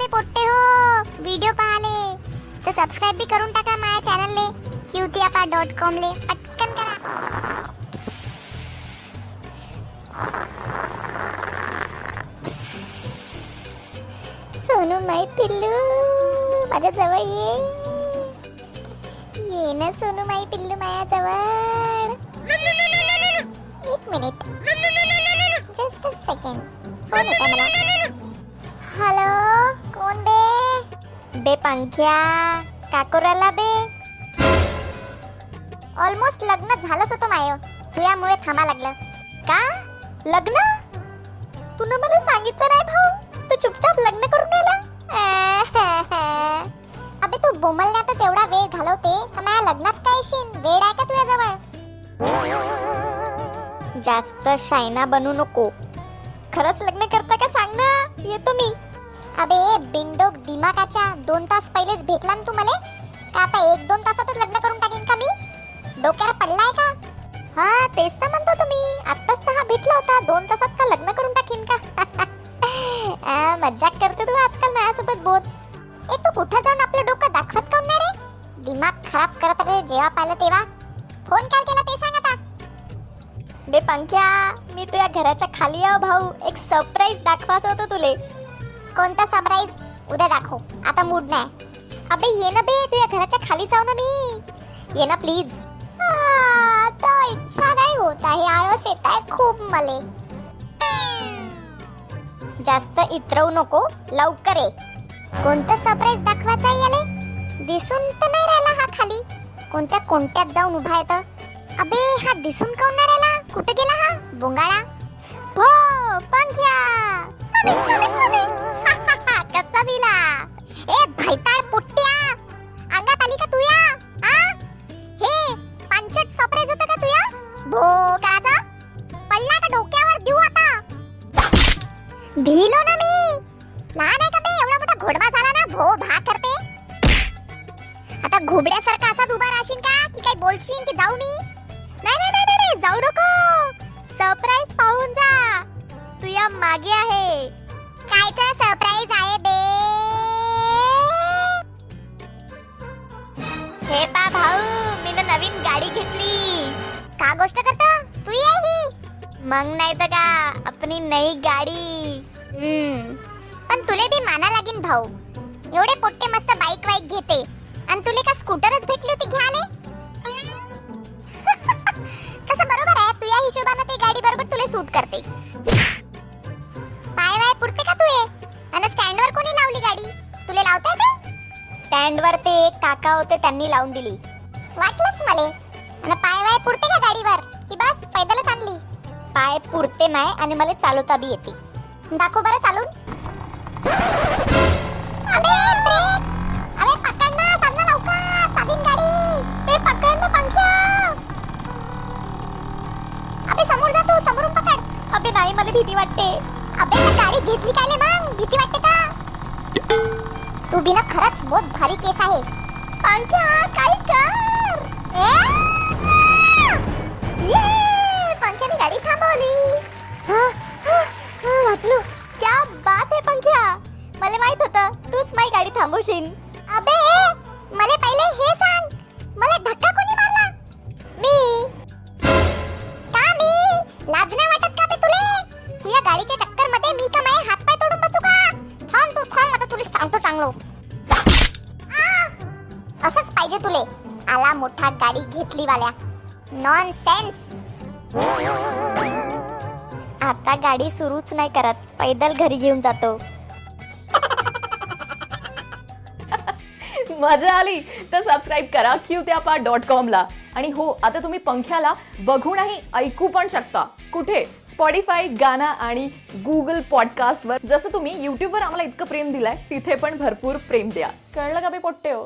बे पोट्टे हो। व्हिडिओ पाहाले तर सबस्क्राईब बी करून टाका माझ्या चॅनलले क्यूतियापा डॉट कॉम ले। पटकन करा। सोनू माई पिल्लू माझ्या जवळ ये। ये ना सोनू माई पिल्लू माझ्या जवळ। एक minute. Just a second phone येता मला. हॅलो कोण बे? बे पंख्या काकोराला बे. ऑलमोस्ट लग्न झालंच होतं माय. तुझ्यामुळे थांबा लागलं. का? लग्न? तून मला सांगितलं नाही भाऊ. तू चुपचाप लग्न करून गेला अबे तू बोमलण्यातच एवढा वेळ घालवते तर माझ्या लग्नात काय येशील? वेळ आहे का तुझ्याजवळ? जास्त शायना बनू नको. खरंच लग्न करता का सांग ना? येतो मी. अबे बिंडोक दिमाकाच्या दोन तास पहिलेच भेटला ना तू मला का आता एक दोन तासातच लग्न करून टाकेन का मी? डोक्यावर पडलाय का? हा तेच तर म्हणतो तुम्ही. आत्ताच तर हा भेटला होता. दोन तासात का लग्न करून टाकेन का? आ, मजाक करते तू आजकाल माझ्यासोबत बोध ए तू कुठं जाऊन आपलं डोकं दाखवत का नाही रे? दिमाग खराब करत रे जेव्हा पाहिलं तेव्हा. फोन काय केला ते सांग बे पंख्या मी तुझ्या घराच्या खाली आहो भाऊ. एक सरप्राईज दाखवायचं होतं तुले. कोणता सरप्राईज उद्या दाखव. आता मूड नाही. अबे ये ना बे तुझ्या घराच्या खाली जाऊ ना मी. ये ना प्लीज तो इच्छा नाही होत आहे. आळस येत आहे खूप मले. जास्त इतरवू नको. लवकर ये. कोणतं सरप्राईज दाखवायचं आहे याले? दिसून तर नाही राहिला हा खाली. कोणत्या कोणत्यात जाऊन उभा आहे तर? अबे हा दिसून काऊन नाही राहिला? कुठे गेला हा? बोंगाळा? भो हो, पंख्या! कसा दिला? ए भैताळ पोट्ट्या अंगात आली का तुया? आ? हे पांचट सरप्राईज होतं का तुया? भो कराचा पडला का डोक्यावर? देऊ आता! भिलो ना मी! लहान आहे का बे एवढा मोठा घोडवा झाला ना? भो भा करते! आता घोबड्यासारखा असाच उभा राहशील का? की काही बोलशील की जाऊ मी? जाऊ नको. सरप्राईज पाहून जा. तुया या मागे आहे. कायचा सरप्राईज आहे बे? हे पा भाऊ मी नवीन गाडी घेतली. का गोष्ट करता? तू ये ही मग नाही तर का आपली नई गाडी. हम्म. पण तुले बी माना लागीन भाऊ. एवढे पोट्टे मस्त बाईक वाईक घेते. आणि तुले का स्कूटरच भेटली होती घ्याले? सूट करते. पाय वाय पुरते का तुये? आणि स्टँडवर कोणी लावली गाडी? तुला लावता येते स्टँडवर ते एक काका होते त्यांनी लावून दिली. वाटलंच मले. आणि पाय वाय पुरते का गाडीवर? की बस पैदलच आणली? पाय पुरते नाही आणि मला चालवता बी येते. दाखव बरं चालून. नाही मला भीती वाटते. अबे ना गाडी घेतली काय मग? भीती वाटते का? तू बिना खरंच बहुत भारी केस आहे. पंख्या काय कर. ए? ये पंख्याने गाडी थांबवली. वाचलो. क्या बात आहे पंख्या. मला माहीत होतं तूच माझी गाडी थांबवशील. अबे मला पहिले हे सांग. मला धक्का तुला सांगतो चांगलं. असंच पाहिजे तुले. आला मोठा गाडी घेतली वाल्या नॉन सेन्स आता गाडी सुरूच नाही करत. पैदल घरी घेऊन जातो. मजा आली तर सबस्क्राईब करा क्यू त्यापा डॉट कॉमला आणि हो आता तुम्ही पंख्याला बघूनही ऐकू पण शकता. कुठे? स्पॉडीफाय गाना आणि गुगल पॉडकास्टवर जसं तुम्ही यूट्यूबवर आम्हाला इतकं प्रेम दिलाय तिथे पण भरपूर प्रेम द्या. कळलं का बे पोट्टे हो?